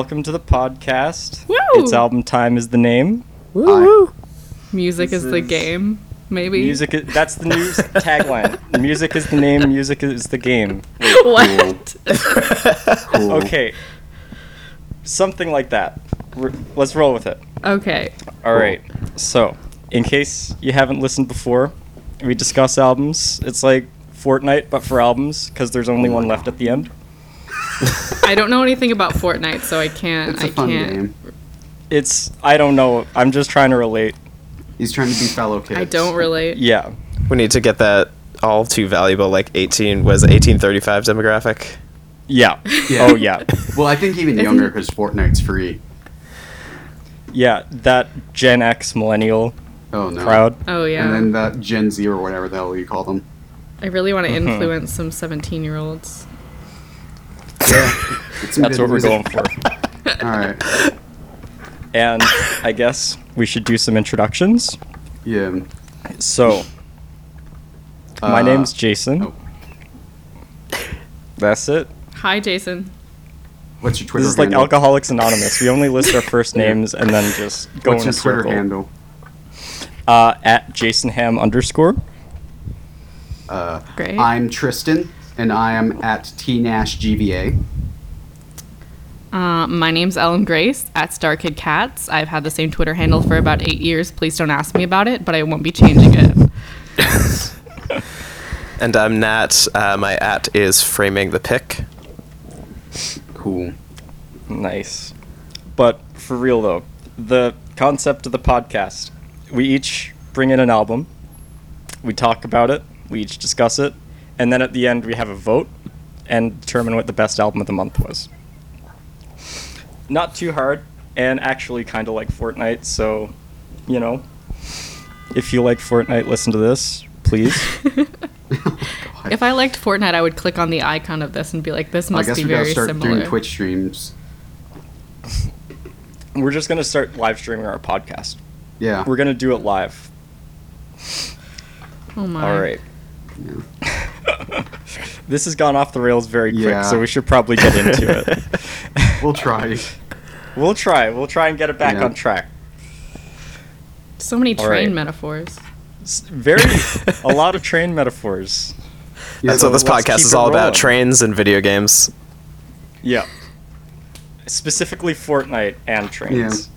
All right. Welcome to the podcast. Woo! It's album time is the name. Woo Music This is the game. Maybe. Music. Is, that's the new tagline. Music is the name. Music is the game. what? Cool. Okay. Something like that. We're, let's roll with it. Okay. All right. So, in case you haven't listened before, we discuss albums. It's like Fortnite, but for albums, because there's only one left at the end. I don't know anything about Fortnite, so I can't. It's a I fun can't. game. It's. I don't know. I'm just trying to relate. He's trying to be fellow kids. I don't relate. Yeah. We need to get that all too valuable, like 18, was 1835 demographic? Yeah. Yeah. Oh yeah. Well, I think even younger because Fortnite's free. Yeah. That Gen X millennial Oh no. crowd. Oh yeah. And then that Gen Z or whatever the hell you call them. I really want to Mhm. influence some 17 year olds. Yeah. That's what we're going for. All right. And I guess we should do some introductions. Yeah. So, my Uh, name's Jason. oh. That's it. Hi, Jason. What's your Twitter This is like? Alcoholics Anonymous. We only list our first names and then just go What's in your Twitter circle. handle? Uh, at Jason Ham underscore. Uh, Great. I'm Tristan, and I am at T Nash GVA. Uh, my name's Ellen Grace at StarKid Cats. I've had the same Twitter handle for about eight years. Please don't ask me about it, but I won't be changing it. And I'm Nat. Uh, my at is framing the pick. Cool. Nice. But for real though, the concept of the podcast, we each bring in an album, we talk about it, we each discuss it, and then at the end we have a vote and determine what the best album of the month was. Not too hard, and actually kind of like Fortnite, so, you know, if you like Fortnite, listen to this, please. If I liked Fortnite, I would click on the icon of this and be like, this must be very similar." I guess be we gotta very start similar. doing Twitch streams. We're just gonna start live streaming our podcast. Yeah. We're gonna do it live. Oh my. All right. Yeah. this has gone off the rails very quick, Yeah. so we should probably get into it. We'll try. We'll try. We'll try and get it back Yeah. on track. So many train right. metaphors. S- Very, a lot of train metaphors. Yeah, That's what this podcast is all rolling. about trains and video games. Yeah. Specifically Fortnite and trains.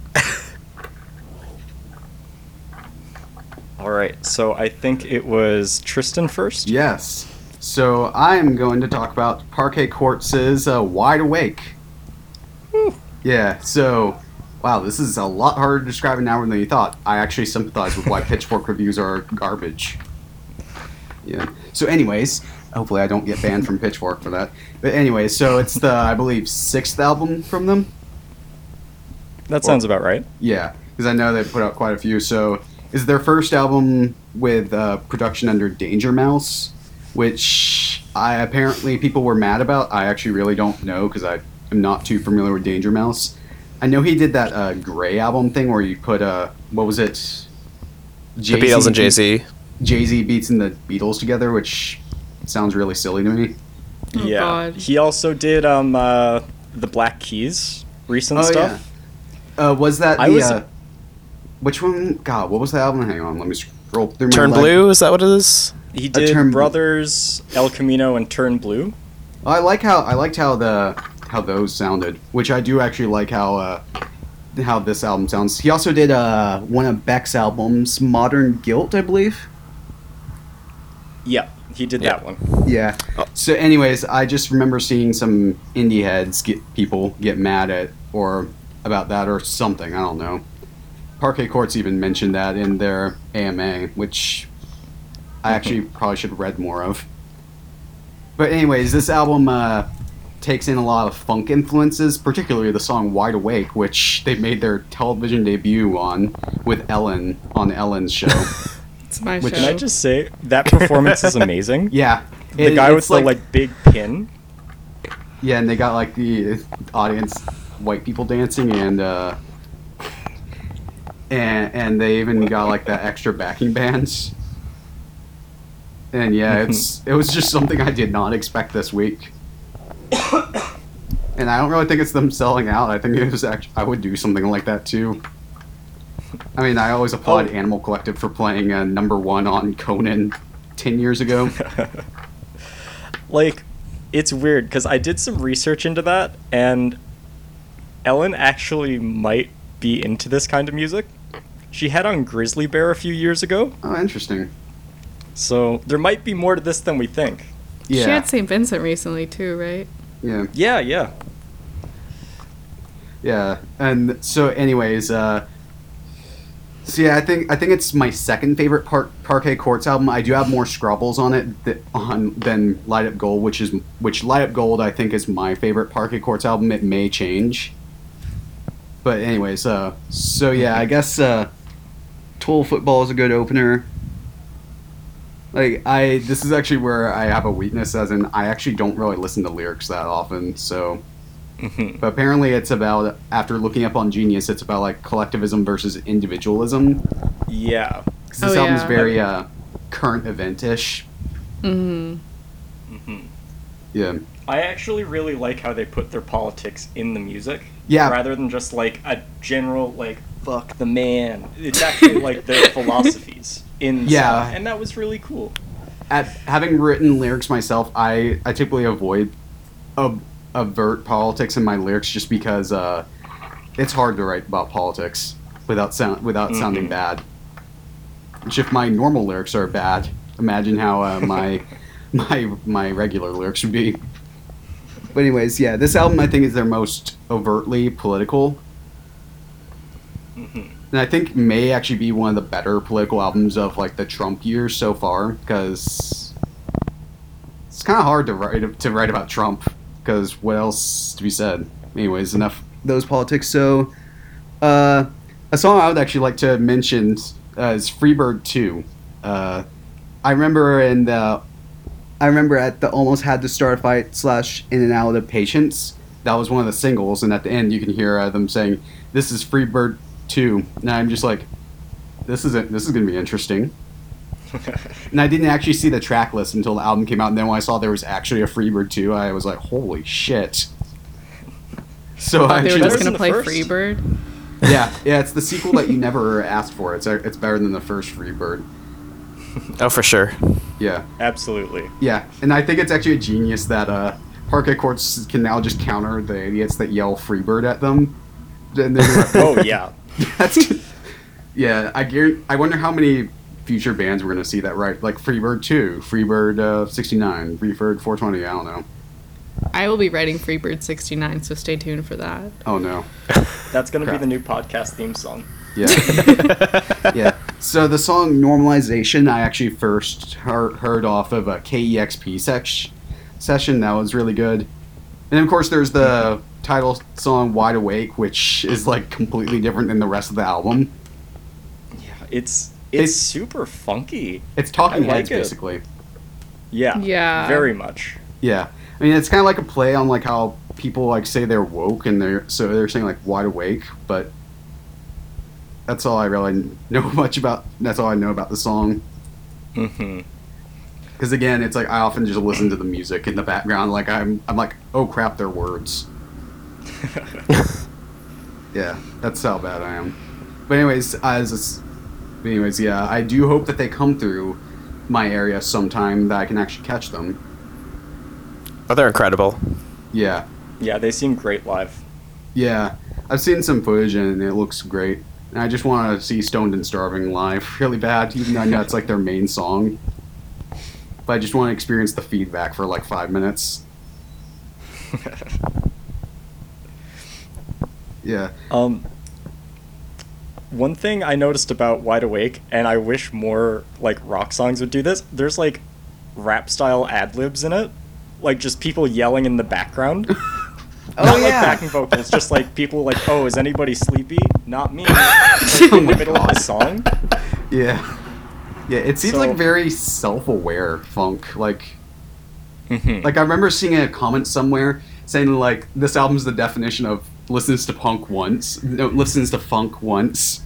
All right. So I think it was Tristan first. Yes. So I'm going to talk about Parquet Courts' uh, Wide Awake. Yeah, so, wow, this is a lot harder to describe an hour than you thought. I actually sympathize with why Pitchfork reviews are garbage. Yeah. So, anyways, hopefully I don't get banned from Pitchfork for that. But, anyway, so it's the, I believe, sixth album from them. That sounds about right. Yeah, because I know they put out quite a few. So, is their first album with uh, production under Danger Mouse, which I apparently people were mad about. I actually really don't know because I am not too familiar with Danger Mouse. I know he did that uh, Gray album thing where you put uh, what was it? The Beatles and Jay Z. Jay Z beats and the Beatles together, which sounds really silly to me. Oh, yeah. God. He also did um uh, the Black Keys recent Oh, stuff. Uh, was that the? I was- uh, which one? God, what was the album? Hang on, let me scroll through. my Turn leg- Blue, is that what it is? He did Turn Blue. Brothers, El Camino, and Turn Blue. I like how I liked how the how those sounded, which I do actually like how uh, how this album sounds. He also did uh, one of Beck's albums, Modern Guilt, I believe. Yeah, he did Yeah. that one. Yeah. Oh. So, anyways, I just remember seeing some indie heads get people get mad at or about that or something. I don't know. Parquet Courts even mentioned that in their AMA, which I actually probably should have read more of. But anyways, this album uh, takes in a lot of funk influences, particularly the song "Wide Awake," which they made their television debut on with Ellen on Ellen's show. It's my Which- show. Can I just say that performance is amazing? yeah, The It- guy it's with the like big pin. Yeah, and they got like the audience, white people dancing, and uh, and and they even got like the extra backing bands. And yeah, it's it was just something I did not expect this week. and I don't really think it's them selling out. I think it was actually I would do something like that too. I mean, I always applaud Oh. Animal Collective for playing uh, number one on Conan ten years ago. like it's weird because I did some research into that, and Ellen actually might be into this kind of music. She had on Grizzly Bear a few years ago, oh, interesting. so there might be more to this than we think. Yeah, She had St. Vincent recently too, right? yeah, Yeah, yeah. yeah. And so, anyways, uh, so yeah, I think I think it's my second favorite Par- Parquet Courts album. I do have more scrobbles on it th- on than Light Up Gold, which is which Light Up Gold I think is my favorite Parquet Courts album. It may change, but anyways, uh, so yeah, I guess uh, Total Football is a good opener. Like I, this is actually where I have a weakness, as in I actually don't really listen to lyrics that often. So, Mhm. but apparently it's about after looking up on Genius, it's about like collectivism versus individualism. Yeah. 'Cause this Oh, album's yeah. very uh, current event-ish. Mm-hmm. Mm-hmm. Yeah, I actually really like how they put their politics in the music. Yeah. Rather than just like a general like fuck the man. It's actually like their philosophies in Yeah. song, and that was really cool. at having written lyrics myself, I I typically avoid ab- avert politics in my lyrics just because uh, it's hard to write about politics without sound without sounding Mhm. bad. Which if my normal lyrics are bad, imagine how uh, my my my regular lyrics would be. But anyways, yeah, this album I think is their most overtly political, and I think may actually be one of the better political albums of like the Trump years so far because it's kind of hard to write to write about Trump because what else to be said? Anyways, enough those politics. So, uh, a song I would actually like to mention uh, is "Freebird 2. Uh, I remember in the I remember at the almost had to start a fight slash in and out of patience. That was one of the singles, and at the end you can hear uh, them saying, "This is Freebird 2. and I'm just like, "This isn't. This is gonna be interesting." And I didn't actually see the track list until the album came out, and then when I saw there was actually a Freebird 2, I was like, "Holy shit!" So I They were actually, just was gonna play first. Freebird. yeah, yeah, it's the sequel that you never asked for. It's it's better than the first Freebird. Oh, for sure. Yeah. Absolutely. Yeah, and I think it's actually a genius that uh, Parquet Courts can now just counter the idiots that yell Freebird at them. And they're like, Oh yeah. That's yeah. I guarantee, I wonder how many future bands we're gonna see that right, like Freebird Two, Freebird uh, sixty nine, Freebird four twenty. I don't know. I will be writing Freebird 69, so stay tuned for that. Oh no. That's gonna Crap. be the new podcast theme song. Yeah. yeah. So the song "Normalization" I actually first heard, heard off of a KEXP sec- session. That was really good. And of course, there's the title song "Wide Awake," which is like completely different than the rest of the album. Yeah. It's It's- it's super funky. It's talking I like heads it. basically. Yeah. Yeah. Very much. Yeah. I mean, it's kind of like a play on like how people like say they're woke and they're so they're saying like wide awake, but that's all I really know much about. That's all I know about the song. hmm Because again, it's like I often just listen to the music in the background. Like I'm, I'm like, oh crap, they're words. Yeah, that's how bad I am. But anyways, as anyways, yeah, I do hope that they come through my area sometime that I can actually catch them. Oh, they're incredible. Yeah, yeah, they seem great live. yeah, I've seen some footage and it looks great. And I just want to see Stoned and Starving live really bad, even though I know it's like their main song. But I just want to experience the feedback for like five minutes. Yeah. Um, one thing I noticed about Wide Awake, and I wish more like rock songs would do this. There's like rap style ad libs in it, like just people yelling in the background. Oh, Not like backing vocals, just like people like, "Oh, is anybody sleepy? Not me." Like, in the middle of the song. Yeah. Yeah, it seems So- like very self-aware funk. Like Mhm. like I remember seeing a comment somewhere saying like this album's the definition of listens to punk once. No, listens to funk once.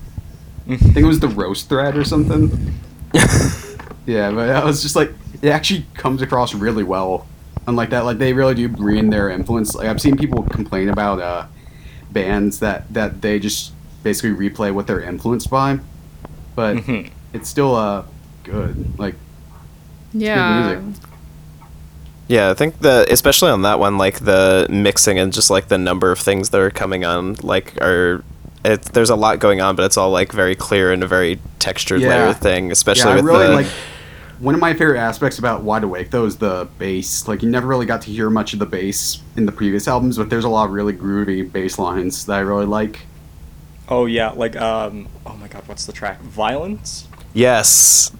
I think it was the roast thread or something. yeah, but I was just like it actually comes across really well. unlike that, like they really do bring their influence. Like I've seen people complain about uh, bands that that they just basically replay what they're influenced by, but Mhm. it's still uh good. Like Yeah. music. Yeah, I think the especially on that one, like the mixing and just like the number of things that are coming on, like are it, there's a lot going on, but it's all like very clear and a very textured Yeah. layer thing, especially yeah, I with really the like. One of my favorite aspects about Wide Awake though is the bass. Like you never really got to hear much of the bass in the previous albums, but there's a lot of really groovy bass lines that I really like. Oh yeah, like um, oh my god, what's the track? Violence. yes,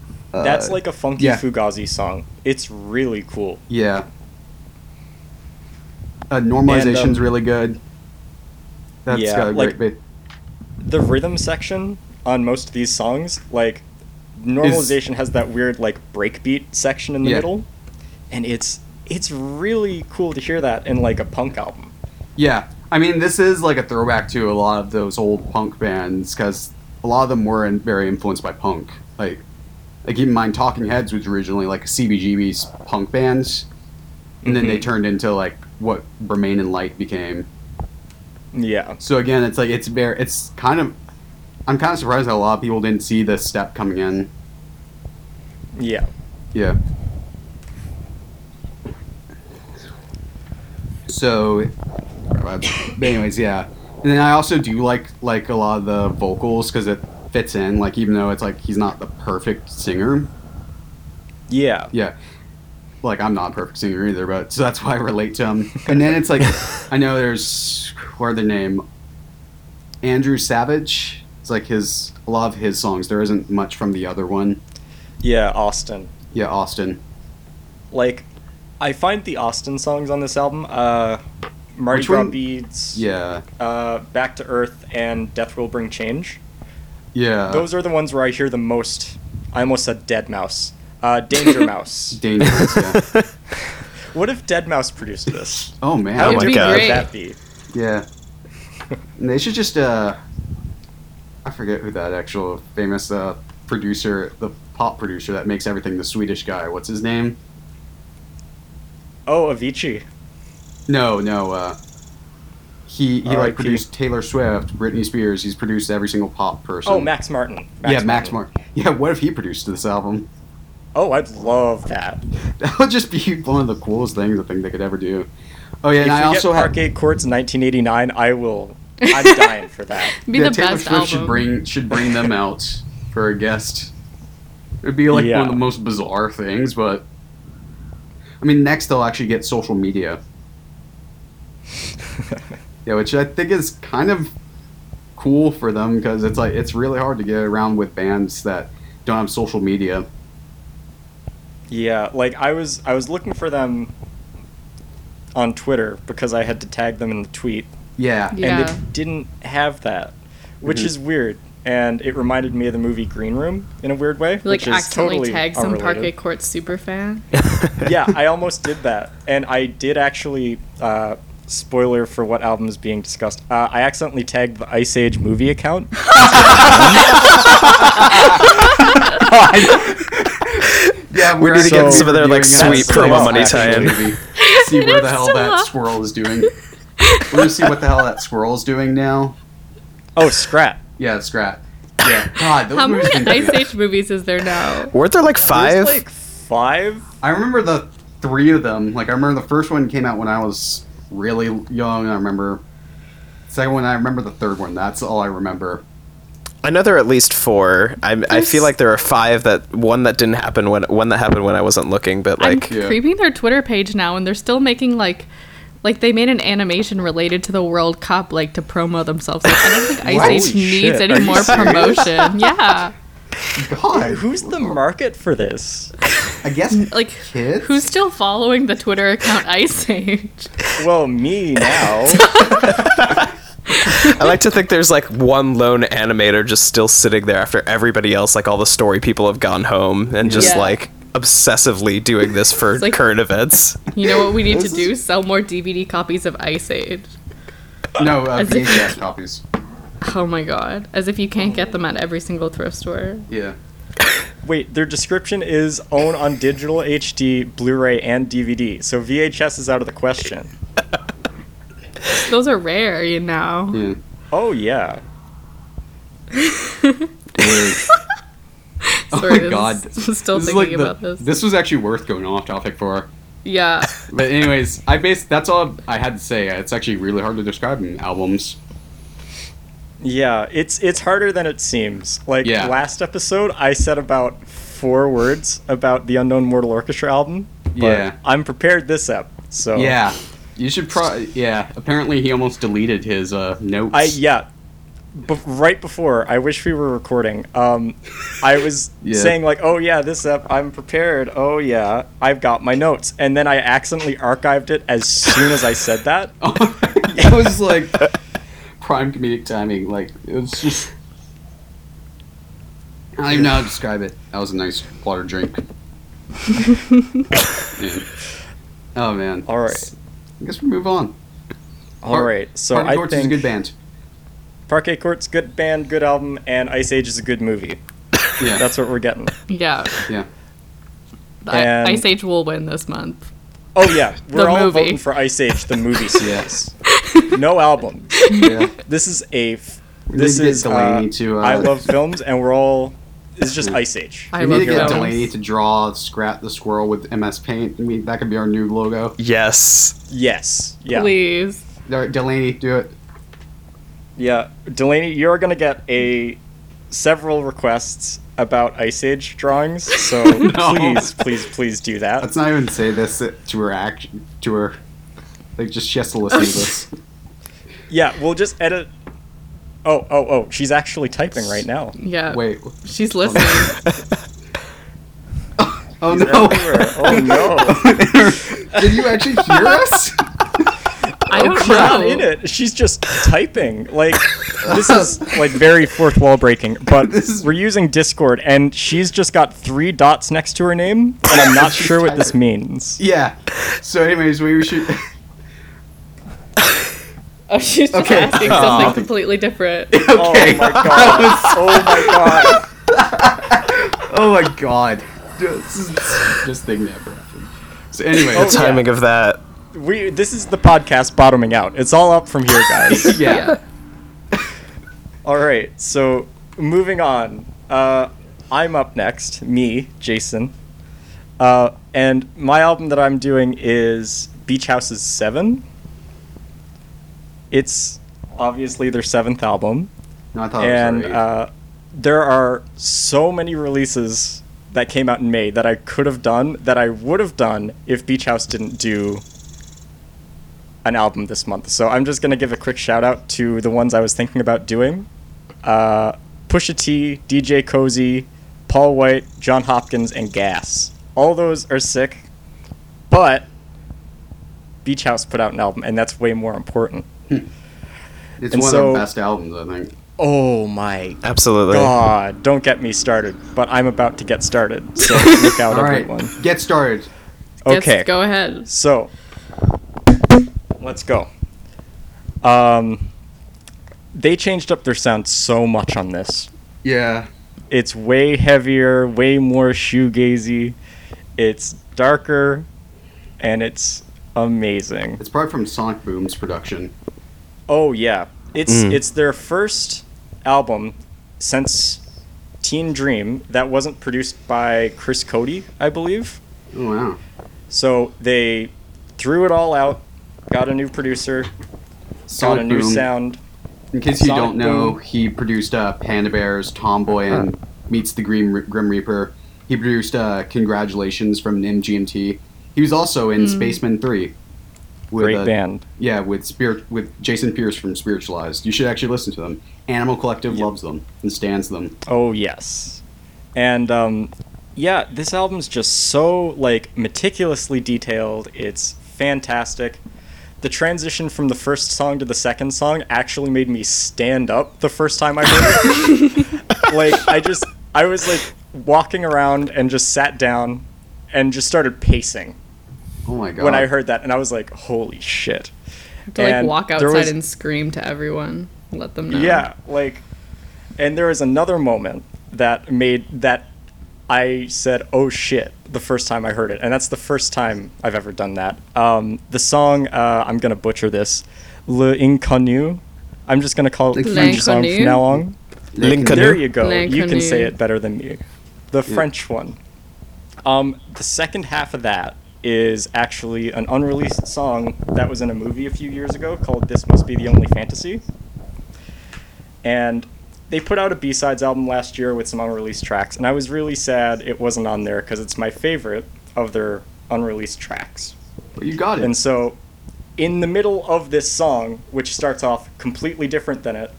That's Uh, like a funky yeah. Fugazi song. It's really cool. Yeah. Uh, normalization's um, really good. That's yeah, got a like- great bit. The rhythm section on most of these songs, like normalization has that weird like breakbeat section in the Yeah. middle, and it's it's really cool to hear that in like a punk album. Yeah, I mean, this is like a throwback to a lot of those old punk bands because a lot of them were in, very influenced by punk. Like, like keep in mind, Talking Heads was originally like a CBGB's punk bands, and then they Mhm. turned into like what Remain in Light became. Yeah. So again, it's like it's very, it's kind of. I'm kind of surprised that a lot of people didn't see this step coming in. Yeah. Yeah. So, anyways, yeah. And then I also do like like a lot of the vocals because it fits in. Like even though it's like he's not the perfect singer. Yeah. Yeah. Like I'm not a perfect singer either, but so that's why I relate to him. And then it's like I know there's what are the name? Andrew Savage. It's like his a lot of his songs. There isn't much from the other one. Yeah, Austin. Yeah, Austin. Like, I find the Austin songs on this album, uh, Mardi Gras? Beads, Yeah. uh, Back to Earth, and Death Will Bring Change. Yeah. Those are the ones where I hear the most. I almost said Dead Mouse. Uh, Danger Mouse. dangerous. Yeah. What if Dead Mouse produced this? Oh man. How Oh my God. would that be? Yeah. And they should just uh I forget who that actual famous uh producer, the pop producer that makes everything the Swedish guy. What's his name? Oh, Avicii. No, no, uh he he like R.I.P.. produced Taylor Swift, Britney Spears. He's produced every single pop person. Oh, Max Martin. yeah, Max Martin. Yeah, what if he produced this album? Oh, I'd love that. That would just be one of the coolest things I think they could ever do. Oh yeah, if and I we also get have Arcade Courts in 1989, I will. I'm dying for that. Be yeah, the Taylor best Swift album. should bring should bring them out for a guest. It'd be like Yeah. one of the most bizarre things, but I mean, next they'll actually get social media. Yeah, which I think is kind of cool for them because it's like it's really hard to get around with bands that don't have social media. Yeah, like I was I was looking for them on Twitter because I had to tag them in the tweet, Yeah, Yeah. and they didn't have that, which Mhm. is weird. And it reminded me of the movie Green Room in a weird way, like which is accidentally totally tag some unrelated. Parquet Court super fan. yeah, I almost did that, and I did actually. Uh, spoiler for what album is being discussed. Uh, I accidentally tagged the Ice Age movie account. yeah. We need to get some of their, like, sweet promo money actual tie-in. See where the hell still that up. squirrel is doing. We're gonna see what the hell that squirrel's doing now. Oh, Scrat. Yeah, Scrat. Yeah, God, those How many movies can Ice Age movies is there now? Weren't there like five? There's like five. I remember the three of them. Like I remember the first one came out when I was really young. I remember second one. I remember the third one. That's all I remember. I know there are at least four. I, I feel like there are five that one that didn't happen when one that happened when I wasn't looking, but like I'm Yeah. creeping their Twitter page now, and they're still making like, like they made an animation related to the World Cup, like to promo themselves. Like, I don't think Ice Age needs any more serious? promotion. Yeah, God, Who's the market for this? I guess like kids. who's still following the Twitter account Ice Age? Well, me now. I like to think there's like one lone animator just still sitting there after everybody else, like all the story people have gone home and just Yeah. like obsessively doing this for like- current events. You know what we need to This do? Sell more DVD copies of Ice Age. no uh, VHS copies. Oh my god! As if you can't get them at every single thrift store. Yeah. wait, their description is own on digital HD, Blu-ray, and DVD. So VHS is out of the question. Those are rare, you know. Yeah. Oh yeah. Weird. oh my god. is- I'm still This is thinking the- about this. This was actually worth going off topic for. Yeah. But anyways, I based that's all I had to say. It's actually really hard to describe in albums. Yeah, it's it's harder than it seems. Like Yeah. last episode, I said about four words about the Unknown Mortal Orchestra album. But Yeah. I'm prepared this ep. So Yeah. You should probably yeah, apparently he almost deleted his uh notes. I yeah. Be- right before, I wish we were recording. Um, I was Yeah. saying like, "Oh yeah, this ep, I'm prepared. Oh yeah, I've got my notes," and then I accidentally archived it as soon as I said that. that was like prime comedic timing. Like it was just I don't even know how to describe it. That was a nice water drink. Man. Oh man. All right. I guess we move on. All right, so Parquet I Courts think is a good band. Parquet Court's good band, good album, and Ice Age is a good movie. Yeah. That's what we're getting. Yeah. yeah. I- Ice Age will win this month. Oh yeah, we're The all movie. voting for Ice Age, the movie series. no album. Yeah. This is a. F- this need to get is Delaney uh, to, uh, I love films, and we're all. It's just Ice Age. I we need to get films. Delaney to draw Scrat the squirrel with MS Paint. I mean, that could be our new logo. Yes. Yes. Yeah. Please. All right, Delaney, do it. Yeah, Delaney, you're gonna get a several requests about Ice Age drawings. So No. please, please, please do that. Let's not even say this to her act to her. Like, just she has to listen to this. Yeah, we'll just edit. Oh, oh, oh! She's actually typing right now. Yeah. Wait. She's listening. Oh, oh no! Oh no! Did you actually hear us? I don't She's not know. in it. She's just typing. Like this is like very fourth wall breaking. But This is- we're using Discord, and she's just got three dots next to her name, and I'm not sure what this means. Yeah. So, anyways, we should. Oh, she's just Okay. asking Aw. something completely different. okay. Oh my god! oh my god! Oh my god. This is this thing never happened. So, anyway. Oh, The timing of that. We this is the podcast bottoming out. It's all up from here, guys. yeah. all right. So moving on. Uh, I'm up next. Me, Jason. Uh, and my album that I'm doing is Beach House's Seven. It's obviously their seventh album, No, I thought it and was uh, there are so many releases that came out in May that I could have done that I would have done if Beach House didn't do an album this month. So I'm just gonna give a quick shout out to the ones I was thinking about doing. Uh, Pusha T, DJ Koze, Paul White, Jon Hopkins, and Gas. All those are sick, but Beach House put out an album, and that's way more important. it's and one so- of the best albums, I think. Oh my Absolutely. God, don't get me started. But I'm about to get started, so look out, All right, everyone. get started. Yes, Okay, go ahead. so let's go. Um, they changed up their sound so much on this. Yeah. It's way heavier, way more shoegazy. It's darker, and it's amazing. It's probably from Sonic Boom's production. Oh yeah, it's Mm. it's their first album since Teen Dream that wasn't produced by Chris Coady, I believe. Oh wow. So they threw it all out, got a new producer, got a new Boom. sound. In case you Sonic don't know, Boom. he produced uh, Panda Bears, Tomboy, and Meets the Grim, Grim Reaper. He produced uh, Congratulations from MGMT. He was also in Spacemen 3. With, Great uh, band. Yeah, with Spirit with Jason Pierce from Spiritualized. You should actually listen to them. Animal Collective loves them and stands them. Oh yes, and um, yeah, this album's just so like meticulously detailed. It's fantastic. The transition from the first song to the second song actually made me stand up the first time I heard it. like I just I was like walking around and just sat down and just started pacing Oh my god. when I heard that, and I was like, "Holy shit!" To like walk outside was- and scream to everyone. Let them know. Yeah, like, and there was another moment that made that I said, "Oh shit!" the first time I heard it, and that's the first time I've ever done that. Um, the song, uh, I'm gonna butcher this, "Le Inconnu." I'm just gonna call it the French song from now on. Lincoln. There you go. You can say it better than me. The French one. Um, the second half of that is actually an unreleased song that was in a movie a few years ago called "This Must Be the Only Fantasy," and they put out a B-sides album last year with some unreleased tracks, and I was really sad it wasn't on there because it's my favorite of their unreleased tracks. But you got it. And so, in the middle of this song, which starts off completely different than it,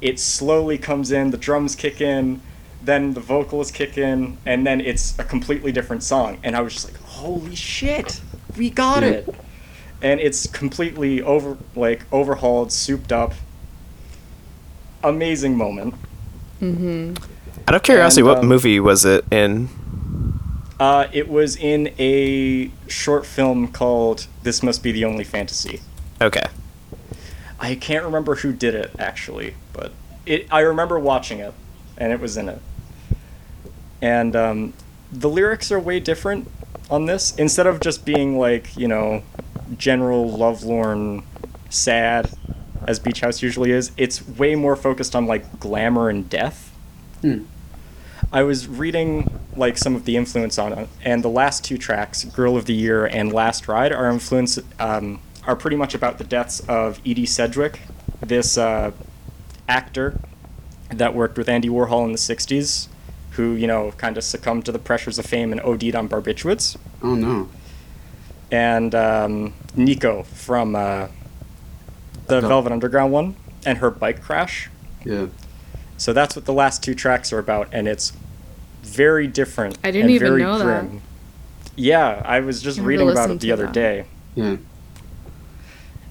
it slowly comes in, the drums kick in, then the vocals kick in, and then it's a completely different song. And I was just like, holy shit, we got Yeah. it. And it's completely over, like, overhauled, souped up. Amazing moment. Out of curiosity, And, what um, movie was it in? Uh, it was in a short film called This Must Be the Only Fantasy. Okay. I can't remember who did it actually, but it. I remember watching it, and it was in it. And um, the lyrics are way different on this. Instead of just being like you know, general lovelorn, sad, as Beach House usually is, it's way more focused on like glamour and death. Hmm. I was reading like some of the influence on it, and the last two tracks, "Girl of the Year" and "Last Ride," are influence um, are pretty much about the deaths of Edie Sedgwick, this uh, actor that worked with Andy Warhol in the '60s, who you know kind of succumbed to the pressures of fame and OD'd on barbiturates, oh no. and um, Nico from uh, the The- Velvet Underground one, and her bike crash. Yeah. So that's what the last two tracks are about, and it's very different. I didn't and even very know that. grim. Yeah, I was just I'm reading about it the other that. day, Yeah.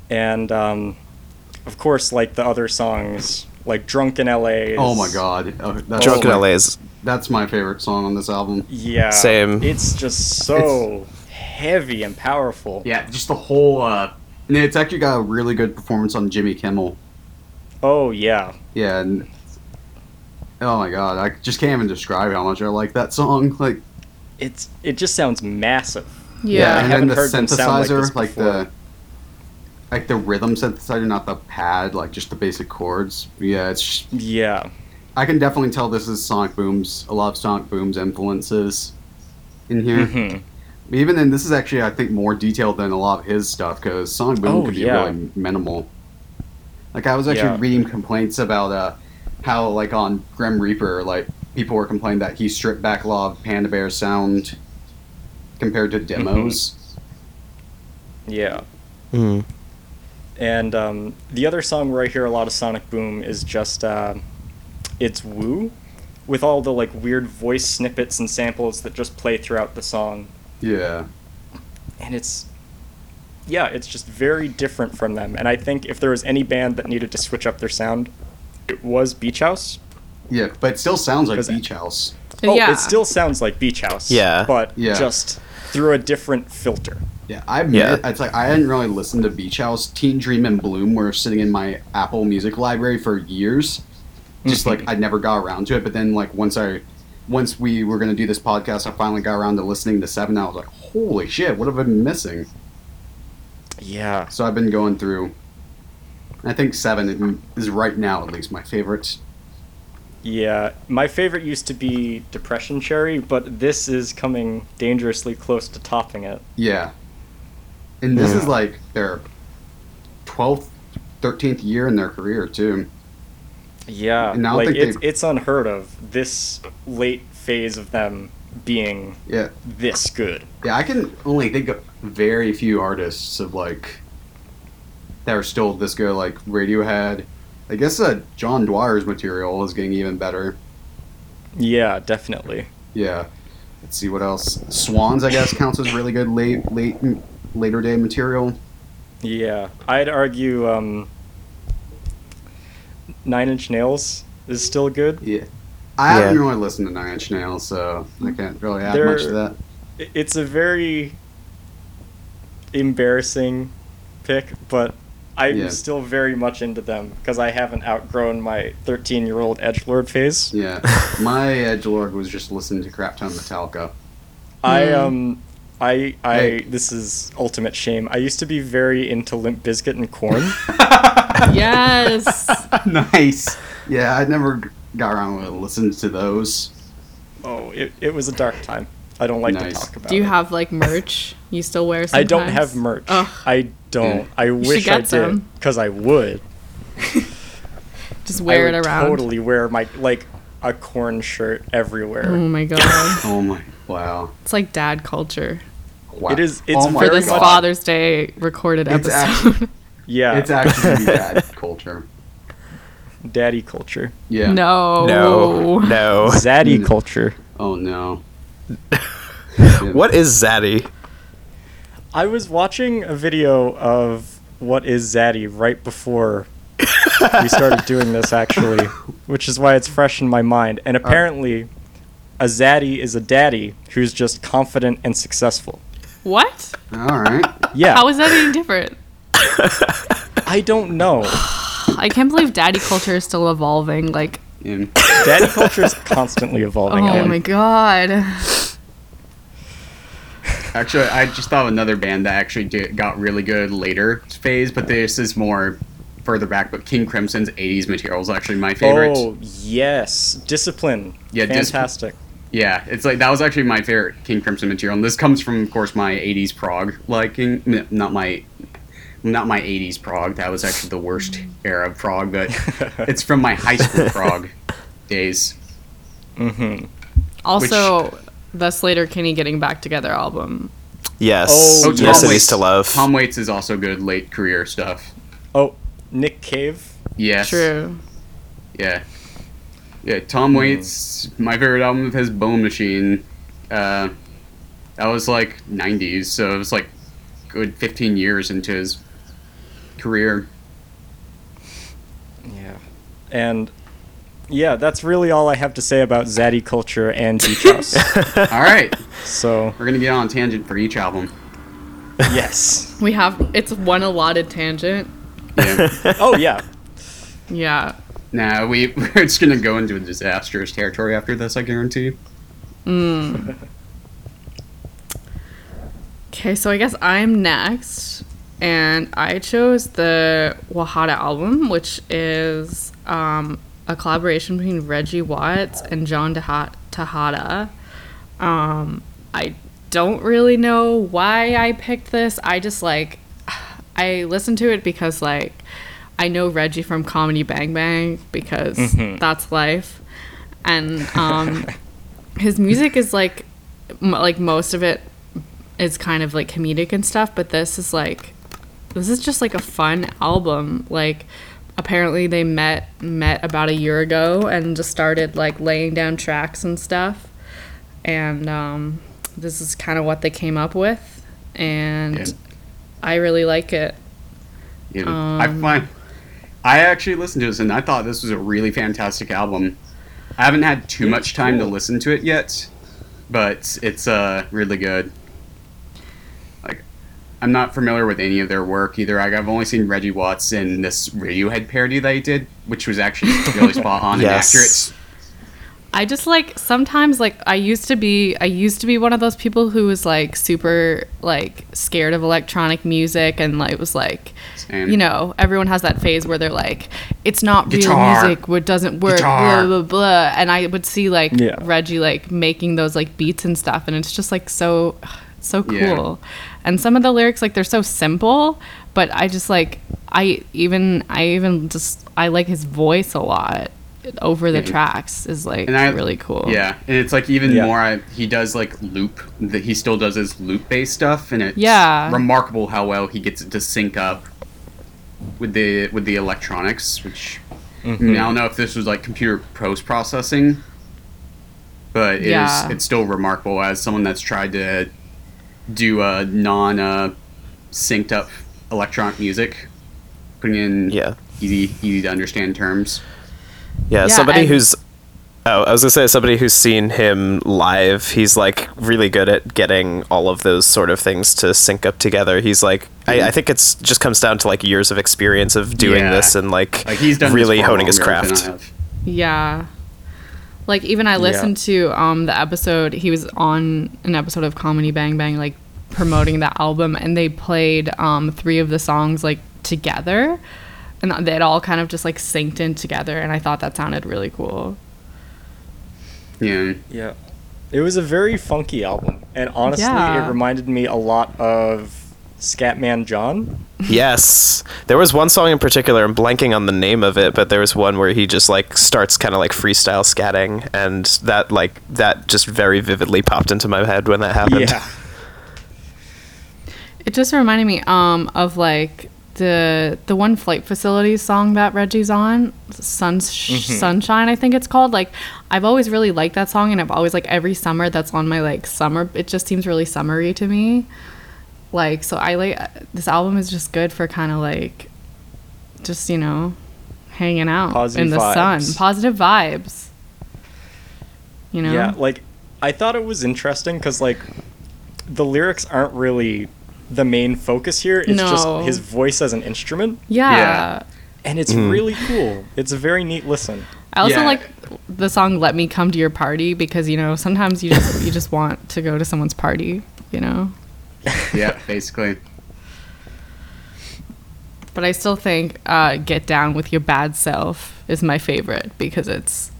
and um, of course, like the other songs, like "Drunk in L.A." Oh my god. Oh, that's Drunk in LA is That's my favorite song on this album. Yeah, Same. It's just so heavy and powerful. Yeah, just the whole. uh and it's actually got a really good performance on Jimmy Kimmel. Oh yeah, Yeah, and oh my god, I just can't even describe how much I like that song. Like, it's it just sounds massive. Yeah. and then the heard them sound like synthesizer, like, the like the rhythm synthesizer, not the pad, like just the basic chords. Yeah, it's. Just, Yeah, I can definitely tell this is Sonic Boom's a lot of Sonic Boom's influences in here. hmm Even then, this is actually I think more detailed than a lot of his stuff because Sonic Boom Oh, could be yeah. really minimal. Like I was actually Yeah. reading complaints about uh, how like on Grim Reaper, like people were complaining that he stripped back a lot of Panda Bear sound compared to demos. yeah. Mm. And um, the other song where I hear a lot of Sonic Boom is just uh, it's Woo, with all the like weird voice snippets and samples that just play throughout the song, Yeah, and it's yeah, it's just very different from them. And I think if there was any band that needed to switch up their sound, it was Beach House. yeah, but it still sounds like Beach House. Oh, yeah. it still sounds like Beach House. Yeah. but Yeah. just through a different filter. Yeah, I admit Yeah. it's like I hadn't really listened to Beach House. Teen Dream and Bloom were sitting in my Apple Music library for years. Just like mm-hmm. I never got around to it, but then like once I once we were gonna do this podcast, I finally got around to listening to seven. I was like, holy shit, what have I been missing? Yeah, So I've been going through. I think seven is right now at least my favorite. yeah. My favorite used to be Depression Cherry, but this is coming dangerously close to topping it. Yeah, and this Yeah. is like their twelfth, thirteenth year in their career too. Yeah, And I don't like think it's they- it's unheard of this late phase of them being Yeah, this good. Yeah, I can only think of very few artists of like that are still this good. Like Radiohead, I guess uh, John Dwyer's material is getting even better. Yeah, definitely. Yeah, let's see what else. Swans, I guess, counts as really good late, late, later day material. Yeah, I'd argue um, Nine Inch Nails is still good. Yeah, I haven't really listened to Nine Inch Nails, so I can't really add They're- much to that. It's a very embarrassing pick, but I'm Yeah. still very much into them because I haven't outgrown my 13 year old edge lord phase. Yeah, my edge lord was just listening to crap ton Metallica. I Hmm. um, I I Hey. this is ultimate shame. I used to be very into Limp Bizkit and Korn. Yes. nice. Yeah, I never got around to listening to those. oh, it, it was a dark time. I don't like Nice. to talk about. It. Do you it. have like merch you still wear sometimes? I don't have merch. Ugh. I don't. I should wish I get some. did because I would. Just wear I it would around. Totally wear my like a Korn shirt everywhere. Oh my god. Oh my! Wow. it's like dad culture. Wow. It is- it's oh For this much- Father's Day recorded It's episode. Yeah, It's actually bad culture. daddy culture, Yeah. no. No, no. zaddy culture. Oh no. What is Zaddy? I was watching a video of what is zaddy right before we started doing this actually, which is why it's fresh in my mind. And oh. apparently, a zaddy is a daddy who's just confident and successful. What? All right. Yeah, How is that any different? I don't know. I can't believe daddy culture is still evolving. Like, Yeah. Daddy culture is constantly evolving. oh Ellen. my god. Actually, I just thought of another band that actually did, got really good later phase, but this is more further back. But King Crimson's '80s material is actually my favorite. Oh yes, discipline. Yeah, Dis- fantastic. Yeah, it's like that was actually my favorite King Crimson material, and this comes from, of course, my '80s prog liking. Not my, not my '80s prog. That was actually the worst era of prog, but it's from my high school prog days. mm-hmm. Also, the Sleater-Kinney Getting Back Together album. Yes. Oh, Oh, Yes. yes, Tom Waits, is to love. Tom Waits is also good late career stuff. Oh, Nick Cave. Yes. True. Yeah. Yeah, Tom Waits, my favorite album of his Bone Machine. Uh, that was like 90s, so it was like good 15 years into his career. Yeah, and yeah, that's really all I have to say about zaddy culture and beach house. All right, so we're going to get on a tangent for each album. yes. We have, it's one allotted tangent. Yeah. Oh yeah. Yeah. nah, we, we're just going to go into a disastrous territory after this, I guarantee. Mm. Okay, so I guess I'm next. And I chose the Wajatta album, which is um, a collaboration between Reggie Watts and John Tejada. Um, I don't really know why I picked this. I just like, I listened to it because, like, I know Reggie from Comedy Bang Bang because Mhm. that's life. And um, his music is like, m- like most of it is kind of like comedic and stuff, but this is like this is just like a fun album. Like apparently they met met about a year ago and just started like laying down tracks and stuff. And um this is kind of what they came up with and Yeah. I really like it. Yeah, I Um, find I actually listened to this and I thought this was a really fantastic album. I haven't had too much time to listen to it yet, but it's uh really good. Like I'm not familiar with any of their work either. Like, I've only seen Reggie Watts in this Radiohead parody that he did, which was actually really spot on Yes. and accurate. I just like sometimes like I used to be I used to be one of those people who was like super like scared of electronic music and like was like Same. you know everyone has that phase where they're like it's not Guitar. real music what doesn't work Guitar. blah blah blah and I would see like Yeah. Reggie like making those like beats and stuff and it's just like so so cool Yeah. And some of the lyrics like they're so simple but I just like I even I even just I like his voice a lot over the Mhm. tracks is like And I- really cool. Yeah, and it's like even Yeah. more. I, he does like loop. That he still does his loop based stuff, and it's Yeah. remarkable how well he gets it to sync up with the with the electronics. Which I, mean, I don't know if this was like computer post processing, but it is Yeah. it's still remarkable as someone that's tried to do a non uh, synced up electronic music, putting in Yeah. easy easy to understand terms. Yeah, Yeah, somebody and- who's Oh, I was gonna say, somebody who's seen him live, he's like really good at getting all of those sort of things to sync up together. He's like, I, I think it's just comes down to like years of experience of doing Yeah. this and like, Like he's done really honing his longer than I craft. Yeah. Like even I listened to um the episode he was on an episode of Comedy Bang Bang like promoting the album and they played um three of the songs like together and they all kind of just like synced in together and I thought that sounded really cool. Yeah. Yeah. It was a very funky album. And honestly, Yeah. it reminded me a lot of Scatman John. Yes, there was one song in particular. I'm blanking on the name of it, but there was one where he just like starts kind of like freestyle scatting, and that like that just very vividly popped into my head when that happened. Yeah. It just reminded me um of like the the one flight facilities song that Reggie's on, Sun Sunshine I think it's called. Like I've always really liked that song and I've always like every summer that's on my like summer it just seems really summery to me. Like so I like this album is just good for kind of like just, you know, hanging out Positive in the sun, positive vibes. You know? Yeah, like I thought it was interesting because like the lyrics aren't really the main focus here. It's No. just his voice as an instrument, yeah. Yeah. and it's mm-hmm. really cool. It's a very neat listen. I also Yeah. like the song "Let Me Come to Your Party" because you know sometimes you just you just want to go to someone's party, you know. Yeah, basically. But I still think uh, "Get Down with Your Bad Self" is my favorite because it's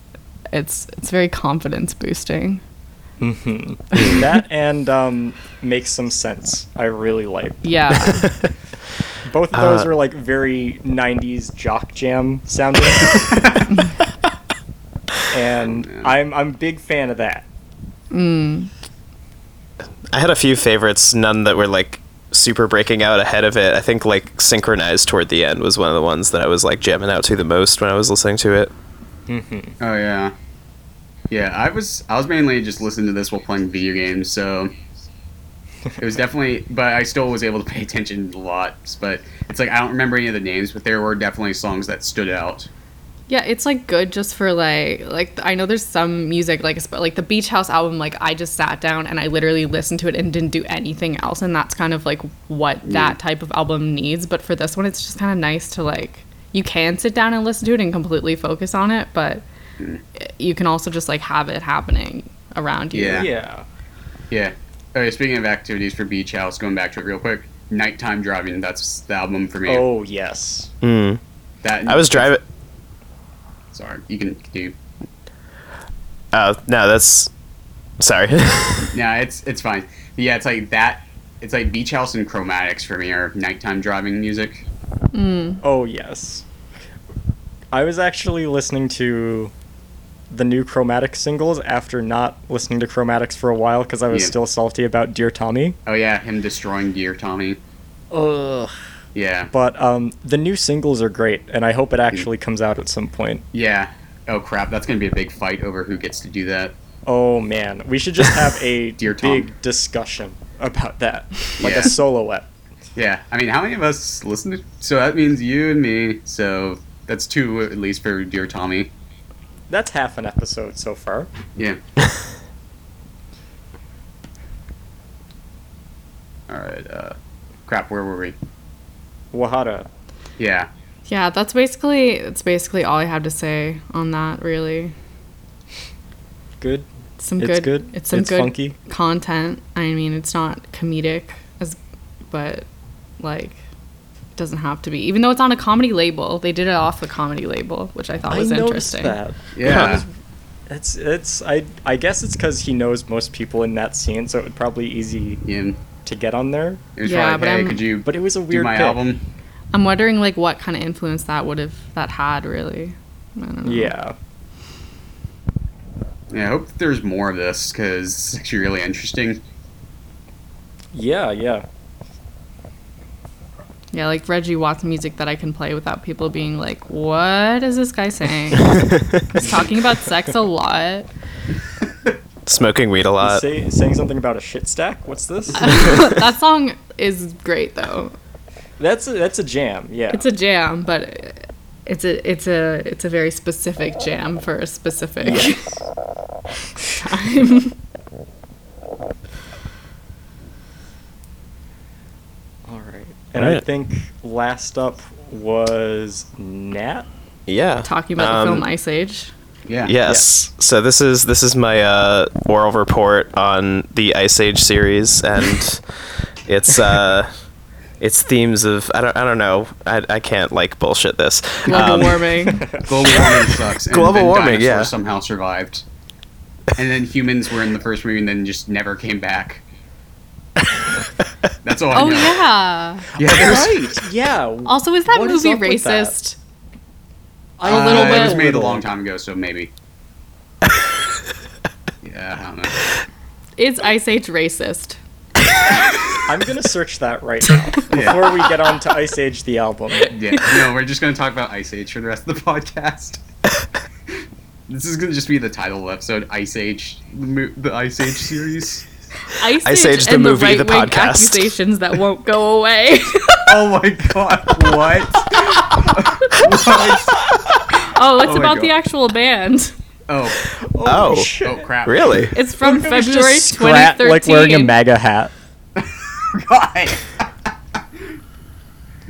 it's it's very confidence boosting. hmm that and um, makes some sense. I really like. Yeah, Both of those Uh, are like very '90s jock jam sounding, and I'm I'm a big fan of that. I had a few favorites, none that were like super breaking out ahead of it. I think like synchronized toward the end was one of the ones that I was like jamming out to the most when I was listening to it. Mm-hmm. Oh yeah. Yeah, I was I was mainly just listening to this while playing video games, so it was definitely but I still was able to pay attention a lot. But it's like I don't remember any of the names, but there were definitely songs that stood out. Yeah, it's like good just for like like I know there's some music like esp- like the Beach House album. Like I just sat down and I literally listened to it and didn't do anything else, and that's kind of like what that type of album needs. But for this one, it's just kind of nice to like you can sit down and listen to it and completely focus on it, but you can also just like have it happening around you. Yeah. Yeah. Yeah. Okay, speaking of activities for Beach House, going back to it real quick, Nighttime Driving, that's the album for me. Oh yes. Mm. that I was driving. Sorry, you can do. Oh no, that's sorry. Yeah, it's it's fine. But yeah, it's like that. It's like Beach House and Chromatics for me are nighttime driving music. Mm. Oh yes. I was actually listening to the new Chromatic singles after not listening to Chromatics for a while because I was Yeah. still salty about Dear Tommy. Oh yeah, him destroying Dear Tommy. Ugh. Yeah, But um, the new singles are great, and I hope it actually comes out at some point. yeah. Oh crap, that's gonna be a big fight over who gets to do that. Oh man, we should just have a Dear Tom. big discussion about that, like Yeah. a soloette. Yeah, I mean, how many of us listen to? So that means you and me. So that's two at least for Dear Tommy. That's half an episode so far. Yeah. All right. Uh, crap. Where were we? Wajatta. Yeah. Yeah, that's basically it's basically all I have to say on that. Really, Good. some It's good, good. It's some It's good funky. content. I mean, it's not comedic as, but like, it doesn't have to be. Even though it's on a comedy label, they did it off the comedy label, which I thought was interesting. I noticed interesting. that. Yeah. It's it's I I guess it's because he knows most people in that scene, so it would probably easy Yeah. To get on there. It was Yeah, probably, but hey, I'm- could you But it was a weird my pick. album? I'm wondering like what kind of influence that would have that had really. I don't know. Yeah. Yeah, I hope there's more of this because it's actually really interesting. Yeah, yeah. Yeah, like Reggie Watts music that I can play without people being like, "What is this guy saying?" He's talking about sex a lot. Smoking weed a lot. Say, saying something about a shit stack. What's this? that song is great though. that's a, that's a jam. Yeah. It's a jam, but It's a it's a it's a very specific jam for a specific time. All right. And I think last up was Nat. Yeah. Talking about Um, the film Ice Age. Yeah. Yes. So this is this is my uh, oral report on the Ice Age series, and it's uh, it's themes of I don't I don't know I, I can't like bullshit this. Global Um, warming. Global warming sucks. And Global then warming, dinosaurs yeah. Somehow survived. And then humans were in the first movie and then just never came back. That's all I Oh know. yeah. Yeah, Right. Yeah. Also, is that What is movie up with that? racist? I- A little Uh, bit. It was made a long time ago, so maybe. yeah, I don't know. Is Ice Age racist? I'm gonna search that right now before we get on to Ice Age the album. Yeah, no, we're just gonna talk about Ice Age for the rest of the podcast. this is gonna just be the title of the episode: Ice Age, the, mo- the Ice Age series. Ice, Ice Age, Age, the and movie, the the right-wing podcast. accusations that won't go away. Oh my god, what? what? Oh, it's Oh my about the actual band. Oh, Oh, shit. oh crap! really? It's from What if it was February just Scrat, 2013. like wearing a MAGA hat. God.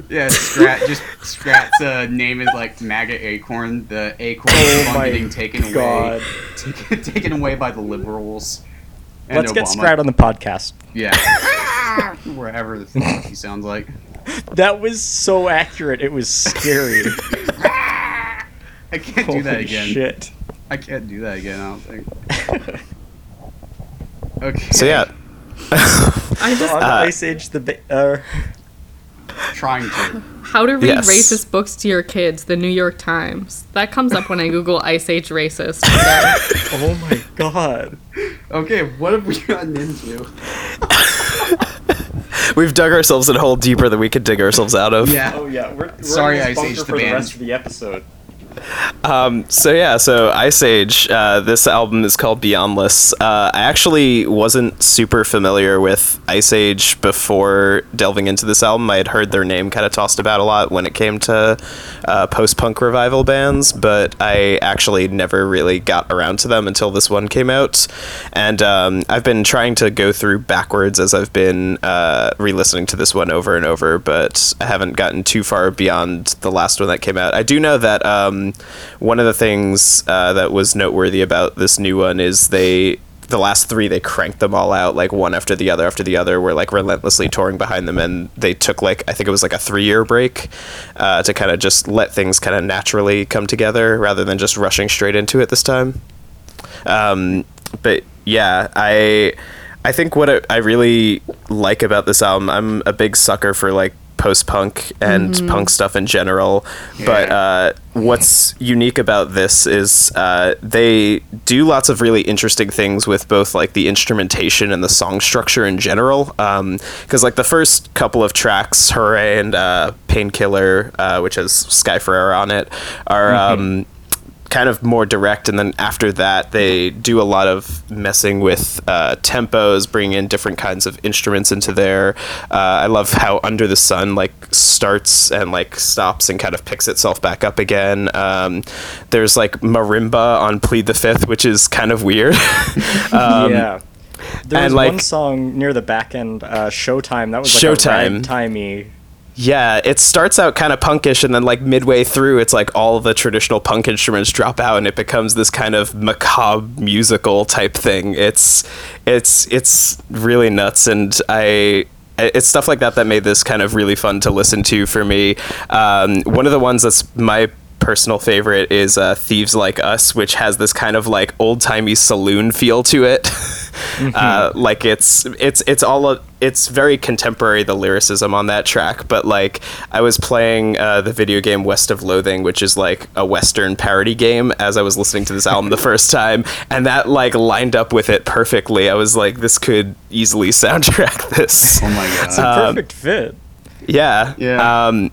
yeah, Scrat. Just Scrat's uh, name is like MAGA Acorn. The acorn Oh fund my getting taken away, God. taken, taken away by the liberals. and Let's get Obama. Scrat on the podcast. Yeah. Wherever the fuck he sounds like. That was so accurate. It was scary. I can't do that again. Shit. I can't do that again. I don't think. Okay. So yeah, I just on Uh, Ice Age the ba- uh, Trying to. how to read Yes. racist books to your kids. The New York Times. That comes up when I Google Ice Age racist. So. Oh my god. Okay, what have we gotten into? we've dug ourselves in a hole deeper than we could dig ourselves out of. Yeah. Oh yeah, we're, we're Sorry, Ice Age bunker the for the band. rest of the episode. Um, so yeah, so Iceage. Uh, this album is called Beyondless. Uh, I actually wasn't super familiar with Iceage before delving into this album. I had heard their name kind of tossed about a lot when it came to uh, post-punk revival bands, but I actually never really got around to them until this one came out. And um, I've been trying to go through backwards as I've been uh, re-listening to this one over and over, but I haven't gotten too far beyond the last one that came out. I do know that um, one of the things uh, that was noteworthy about this new one is they the last three they cranked them all out like one after the other after the other were like relentlessly touring behind them and they took like i think it was like a three year break uh, to kind of just let things kind of naturally come together rather than just rushing straight into it this time. Um, but yeah, I I think what I really like about this album, I'm a big sucker for like post punk and punk stuff in general. But uh, what's unique about this is uh, they do lots of really interesting things with both like the instrumentation and the song structure in general. Because like the first couple of tracks, Hooray and uh, Painkiller, uh, which has Sky Ferreira on it, are. Um, kind of more direct and then after that they do a lot of messing with uh, tempos bringing in different kinds of instruments into there uh, i love how under the sun like starts and like stops and kind of picks itself back up again um, there's like marimba on plead the fifth which is kind of weird um, yeah. There and, was like- one song near the back end, uh, Showtime. That was like Showtime. a timey. Yeah, it starts out kind of punkish, and then like midway through, it's like all the traditional punk instruments drop out, and it becomes this kind of macabre musical type thing. It's it's it's really nuts, and I. It's stuff like that that made this kind of really fun to listen to for me. Um, one of the ones that's my personal favorite is uh, Thieves Like Us, which has this kind of like old timey saloon feel to it. uh, like it's it's it's all a, it's very contemporary the lyricism on that track. But like I was playing uh, the video game West of Loathing, which is like a Western parody game, as I was listening to this album the first time, and that like lined up with it perfectly. I was like, this could easily soundtrack this. Oh my god, It's a god. Um, perfect fit. Yeah. Yeah. Um,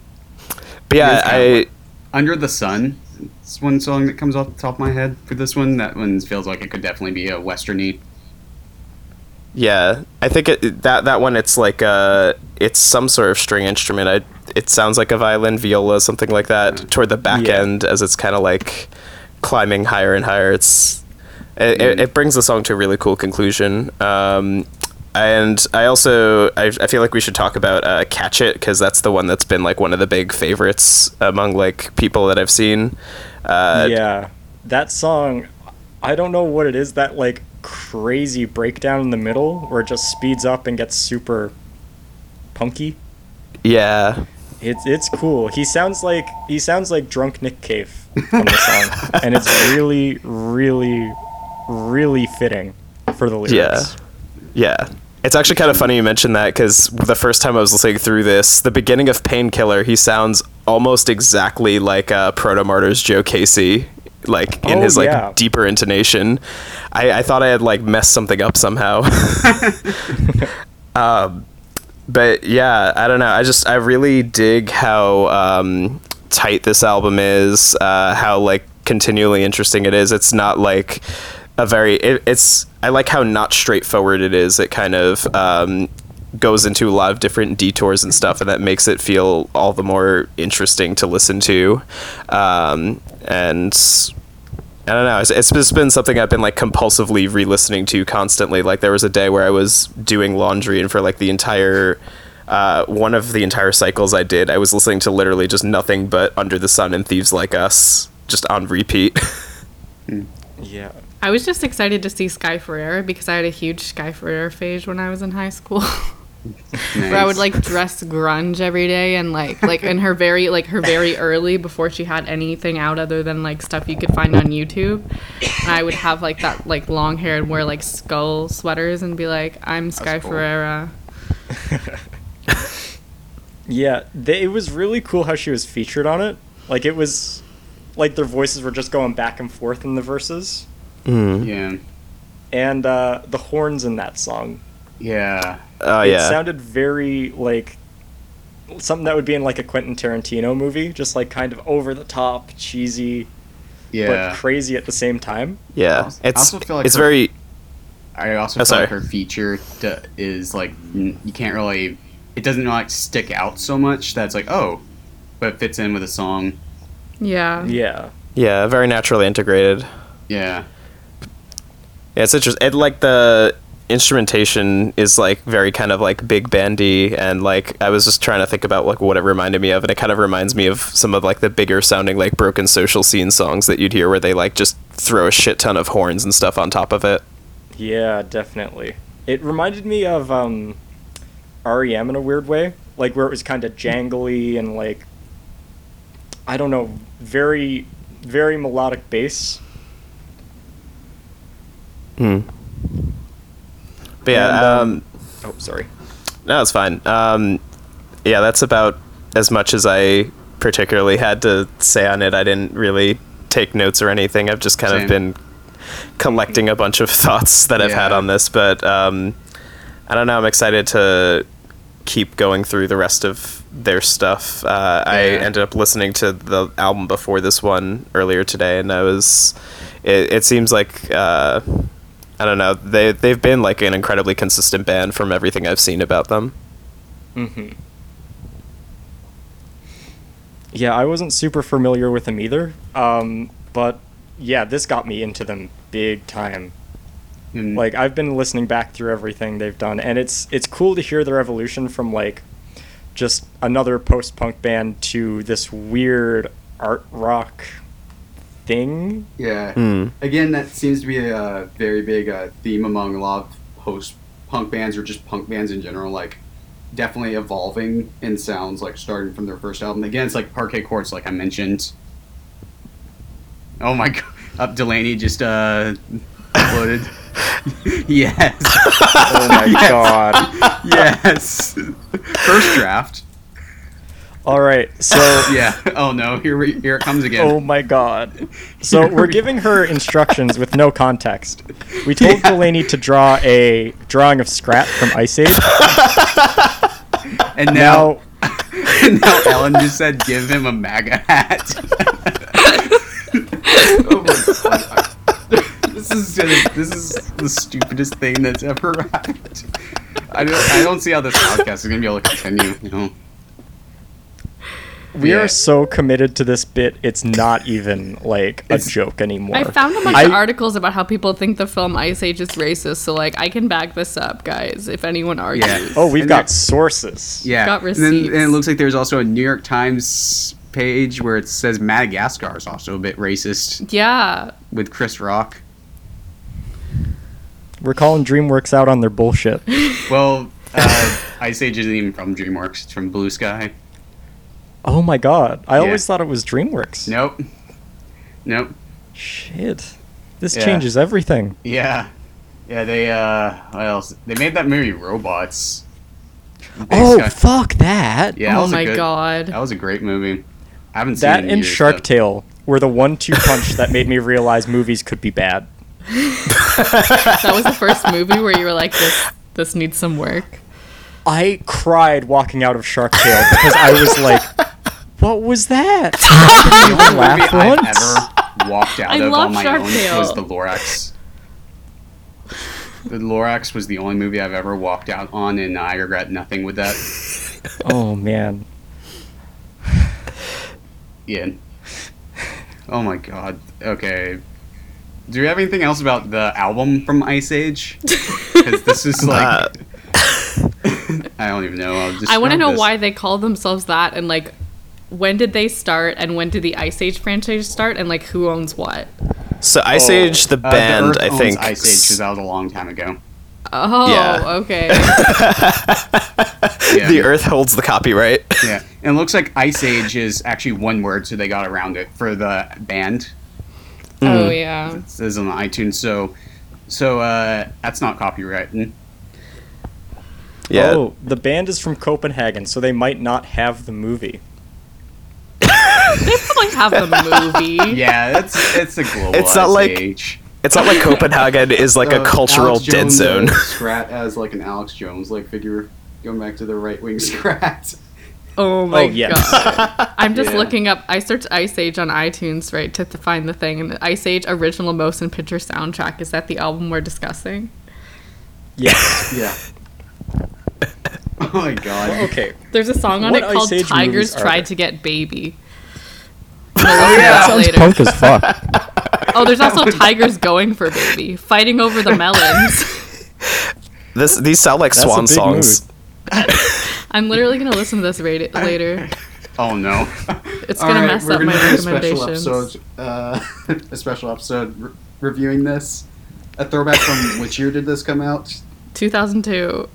but yeah, It is kinda I. like- Under the Sun. It's one song that comes off the top of my head for this one. That one feels like it could definitely be a westerny. Yeah, I think it, that that one it's like uh it's some sort of string instrument. I it sounds like a violin, viola, something like that. Toward the back Yeah. end, as it's kind of like climbing higher and higher. It's it, it, it brings the song to a really cool conclusion. Um, and I also I, I feel like we should talk about uh, "Catch It" because that's the one that's been like one of the big favorites among like people that I've seen. Uh, yeah, that song. I don't know what it is. That like crazy breakdown in the middle where it just speeds up and gets super punky. yeah, It's it's cool. He sounds like he sounds like drunk Nick Cave on the song, and it's really, really, really fitting for the lyrics. Yeah. It's actually kind of funny you mentioned that because the first time I was listening through this, the beginning of Painkiller, he sounds almost exactly like uh, Protomartyr's Joe Casey, like in Oh, his like yeah. deeper intonation. I, I thought I had like messed something up somehow. um, but yeah, I don't know. I just I really dig how um, tight this album is. Uh, how like continually interesting it is. It's not like a very. It, it's I like how not straightforward it is. It kind of um, goes into a lot of different detours and stuff, and that makes it feel all the more interesting to listen to. Um, and I don't know. It's, it's just been something I've been like compulsively re-listening to constantly. Like there was a day where I was doing laundry, and for like the entire uh, one of the entire cycles I did, I was listening to literally just nothing but Under the Sun and Thieves Like Us, just on repeat. Yeah. I was just excited to see Sky Ferreira because I had a huge Sky Ferreira phase when I was in high school. Where I would like dress grunge every day and like like in her very like her very early before she had anything out other than like stuff you could find on YouTube. And I would have like that like long hair and wear like skull sweaters and be like, I'm Sky cool. Ferreira. Yeah, they, it was really cool how she was featured on it. Like it was, like their voices were just going back and forth in the verses, mm. Yeah. and uh, the horns in that song. Yeah. Oh it yeah, sounded very like something that would be in like a Quentin Tarantino movie, just like kind of over the top, cheesy, Yeah. but crazy at the same time. yeah. also- I It's also feel like it's her- very I also Oh, feel like her feature d- is like you can't really. It doesn't like stick out so much that's like oh, but it fits in with a song. Yeah. Yeah, yeah very naturally integrated. Yeah. Yeah, it's interesting. Like the instrumentation is like very kind of like big bandy, and like I was just trying to think about like what it reminded me of, and it kind of reminds me of some of like the bigger sounding like broken social scene songs that you'd hear where they like just throw a shit ton of horns and stuff on top of it. yeah, definitely. It reminded me of um, REM in a weird way, like where it was kind of jangly and like I don't know, very very melodic bass. Hmm. But yeah, And, um, um, Oh, sorry. no, it's fine. Um, yeah, that's about as much as I particularly had to say on it. I didn't really take notes or anything. I've just kind Same. of been collecting a bunch of thoughts that I've had on this, but um, I don't know. I'm excited to keep going through the rest of their stuff. Uh, I ended up listening to the album before this one earlier today, and I was. It, it seems like uh, I don't know. They they've been like an incredibly consistent band from everything I've seen about them. Mm-hmm. Yeah, I wasn't super familiar with them either. Um, but yeah, this got me into them big time. And, Like I've been listening back through everything they've done, and it's it's cool to hear their evolution from like just another post punk band to this weird art rock thing. yeah. Hmm. Again, that seems to be a very big uh, theme among a lot of post punk bands or just punk bands in general. Like, definitely evolving in sounds, like starting from their first album. Again, it's like Parquet Courts, like I mentioned. Oh my god. Up Delaney just uh uploaded. yes. Oh my Yes. god! yes. First draft. All right, so Yeah. Oh no. Here we here it comes again. Oh my god. So we're giving her instructions with no context. We told Yeah. Delaney to draw a drawing of Scrat from Ice Age. and now Now, now Ellen just said give him a MAGA hat. oh my god. This is this is the stupidest thing that's ever happened. I don't, I don't see how this podcast is gonna be able to continue. You know? We Yeah. are so committed to this bit, it's not even like a joke anymore. I found a bunch I- of articles about how people think the film Ice Age is racist, so like I can back this up, guys. If anyone argues. Yeah. Oh, we've And got there- sources. Yeah. Got And, then, and it looks like there's also a New York Times page where it says Madagascar is also a bit racist Yeah. with Chris Rock. We're calling DreamWorks out on their bullshit. Well, uh, Ice Age isn't even from DreamWorks; it's from Blue Sky. Oh my god. I Yeah. always thought it was DreamWorks. Nope. Nope. Shit. This Yeah. changes everything. Yeah. Yeah, they uh what else? They made that movie Robots. Oh, Sky- fuck that. yeah, that oh my good- god. That was a great movie. I haven't seen That it in and years, Shark but- Tale were the one-two punch that made me realize movies could be bad. that was the first movie where you were like, this this needs some work. I cried walking out of Shark Tale because I was like, "What was that?" The I only movie I've ever walked out I of on my Shark own Tale. was the Lorax. The Lorax was the only movie I've ever walked out on, and I regret nothing with that. Oh man. Yeah. Oh my god. Okay. Do you have anything else about the album from Iceage? Because this is like. Uh, I don't even know. I'll just I want to know this. why they call themselves that and like when did they start and when did the Ice Age franchise start and like who owns what? so Ice Oh, Age, the Uh, band, Earth I owns think. Ice Age because that was out a long time ago. Oh, Yeah. okay. Yeah. the Earth holds the copyright. Yeah, and it looks like Iceage is actually one word, so they got around it for the band. Oh yeah. It says on the iTunes, so so uh, that's not copyrighted. Yeah. Oh, the band is from Copenhagen, so they might not have the movie. They probably have the movie. Yeah, it's it's a global. It's not like- Age. It's not like Copenhagen is like a Uh, cultural Alex dead Jones, zone. Scrat as like an Alex Jones like figure, going back to the right wing Scrat. Oh my Oh, yes. god. I'm just Yeah. looking up I searched Ice Age on iTunes, right, to, to find the thing and the Ice Age original motion picture soundtrack. Is that the album we're discussing? Yes. Yeah. oh my god. okay. There's a song on What it called Tigers movies Tried to Get Baby. Oh, yeah. That sounds later. punk as fuck. Oh, there's also Tigers Going for Baby, fighting over the melons. This these sound like That's swan songs. I'm literally gonna listen to this rate later. Oh no. It's gonna mess up gonna my do a special recommendations. episode. Uh, a special episode re- reviewing this. A throwback from which year did this come out? 2002.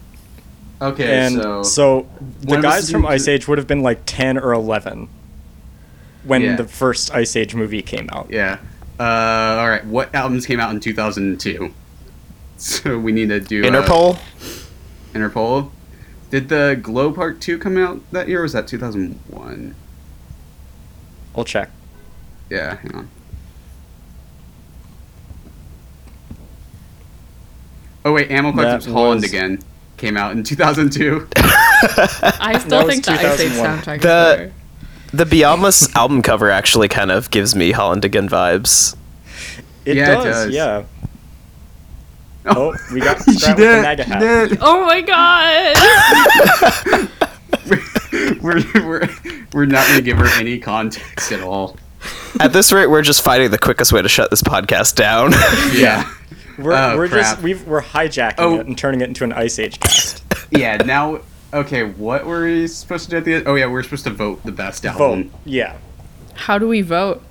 Okay, And so, so, the one of us guys from Ice Age would have been like 10 or 11 when Yeah. the first Ice Age movie came out. yeah. Uh, all right. What albums came out in 2002? So we need to do uh, Interpol. Interpol. Did the Glow Part Two come out that year? or Was that 2001? I'll check. Yeah. Hang on. Oh wait, Animal Collective That Hollinndagain came out in 2002. I still think the Ice Age soundtrack The- is better. The Beyondless album cover actually kind of gives me Hollinndagain vibes. It, Yeah, it does, does. yeah. Oh, we got She Scrat with did, the MAGA she did. Oh my god! we're, we're, we're not going to give her any context at all. At this rate, we're just finding the quickest way to shut this podcast down. Yeah. We're, Oh, we're just crap. we've, we're hijacking Oh. it and turning it into an Ice Age cast. Yeah, now. Okay, what were we supposed to do at the end? Oh, yeah, we're supposed to vote the best album. Vote. Yeah. How do we vote?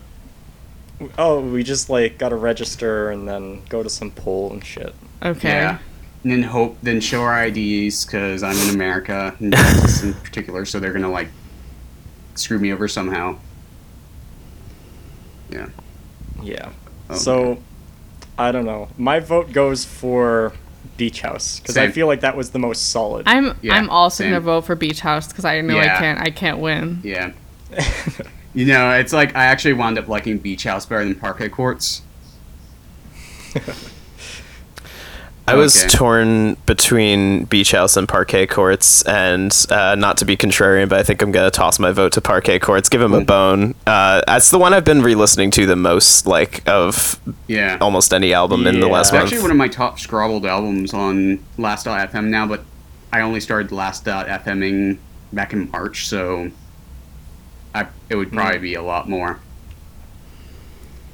Oh, we just like gotta register and then go to some poll and shit. Okay. Yeah. And then hope, then show our IDs because I'm in America, in Texas in particular, so they're gonna like screw me over somehow. Yeah. Yeah. Oh, so, I don't know. My vote goes for Beach House because I feel like that was the most solid. I'm Yeah, I'm also gonna vote for Beach House because I know Yeah. I can't I can't win. Yeah. You know, it's like I actually wound up liking Beach House better than Parquet Courts. I was Okay. torn between Beach House and Parquet Courts, and uh, not to be contrarian, but I think I'm gonna toss my vote to Parquet Courts. Give him a bone. Uh, that's the one I've been re-listening to the most, like of Yeah. almost any album in the Yeah. last It's month. actually one of my top scrobbled albums on Last.fm now, but I only started Last.fming back in March, so I, it would probably be a lot more.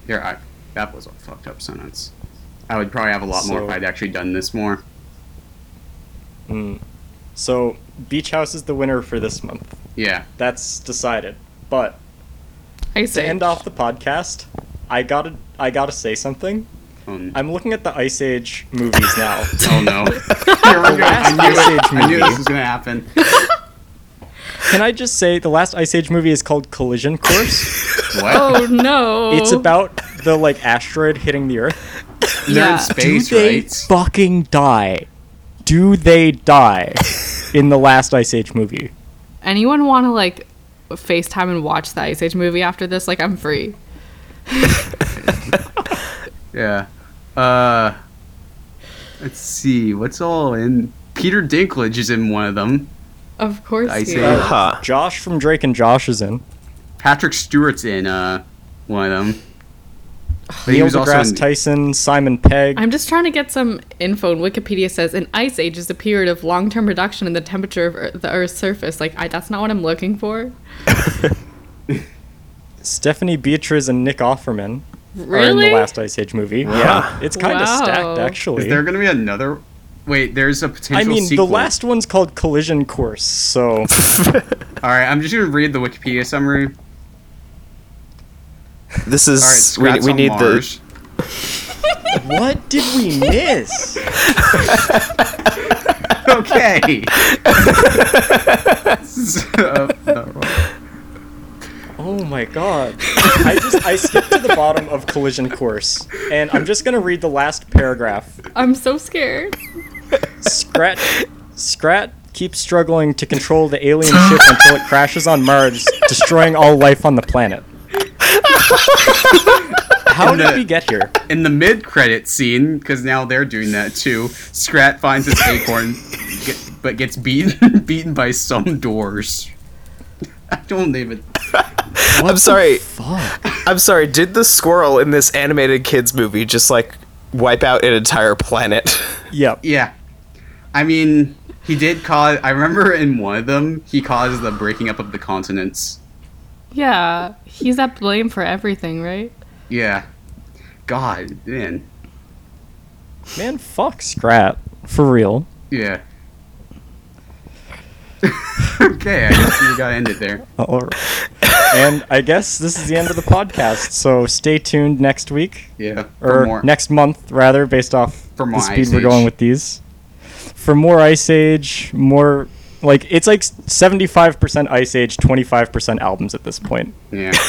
There, I, that was a fucked up sentence. I would probably have a lot more if I'd actually done this more. Mm. So Beach House is the winner for this month. Yeah. That's decided. But Ice to end off the podcast, I gotta I gotta say something. Um, I'm looking at the Ice Age movies now. oh no. Here we go. I knew, Ice it. Age I knew movie. this was gonna happen. Can I just say the last Ice Age movie is called Collision Course? What? Oh no! It's about the like asteroid hitting the Earth. They're yeah. in space, Do they right? fucking die? Do they die in the last Ice Age movie? Anyone want to like FaceTime and watch the Ice Age movie after this? Like, I'm free. Yeah. Uh, let's see. What's all in? Peter Dinklage is in one of them. Of course, Ice he Age. is. huh. Josh from Drake and Josh is in. Patrick Stewart's in uh one of them. But he Neil was also deGrasse in- Tyson, Simon Pegg. I'm just trying to get some info. And Wikipedia says an ice age is a period of long-term reduction in the temperature of Earth, the Earth's surface. Like, I, that's not what I'm looking for. Stephanie Beatriz and Nick Offerman are in Really? the last Ice Age movie. Yeah, it's kind of Wow. stacked actually. Is there going to be another? Wait, there's a potential I mean, sequel. the last one's called Collision Course, so All right, I'm just going to read the Wikipedia summary. This is Scrat's we, we on need Mars. what did we miss? okay. So, no. Oh my god. I just I skipped to the bottom of Collision Course, and I'm just gonna read the last paragraph. I'm so scared. Scrat Scrat keeps struggling to control the alien ship until it crashes on Mars, destroying all life on the planet. How And did the- we get here? In the mid-credit scene, because now they're doing that too, Scrat finds his acorn, get, but gets beaten beaten by some doors. I don't even. I'm sorry. Fuck. I'm sorry. Did the squirrel in this animated kids movie just like wipe out an entire planet? Yep. Yeah. I mean, he did cause. I remember in one of them, he caused the breaking up of the continents. Yeah, he's at blame for everything, right? Yeah. God, man. Man, fuck Scrat. For real. Yeah. okay, I guess you gotta end it there. All right. and I guess this is the end of the podcast. So stay tuned next week Yeah. For or more. next month, rather, based off the speed Ice we're going Age. with these. For more Ice Age, more like it's like seventy-five percent Ice Age, twenty-five percent albums at this point. Yeah.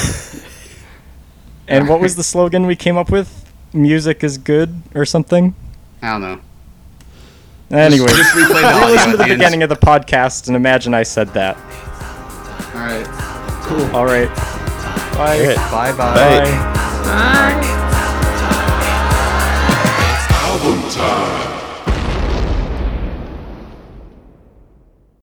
And what was the slogan we came up with? Music is good or something. I don't know. Anyway, just replay the listen to the the end. beginning of the podcast and imagine I said that. All right. Cool. All right. Bye. Alright. Bye bye. Bye. Bye. Bye. Album time.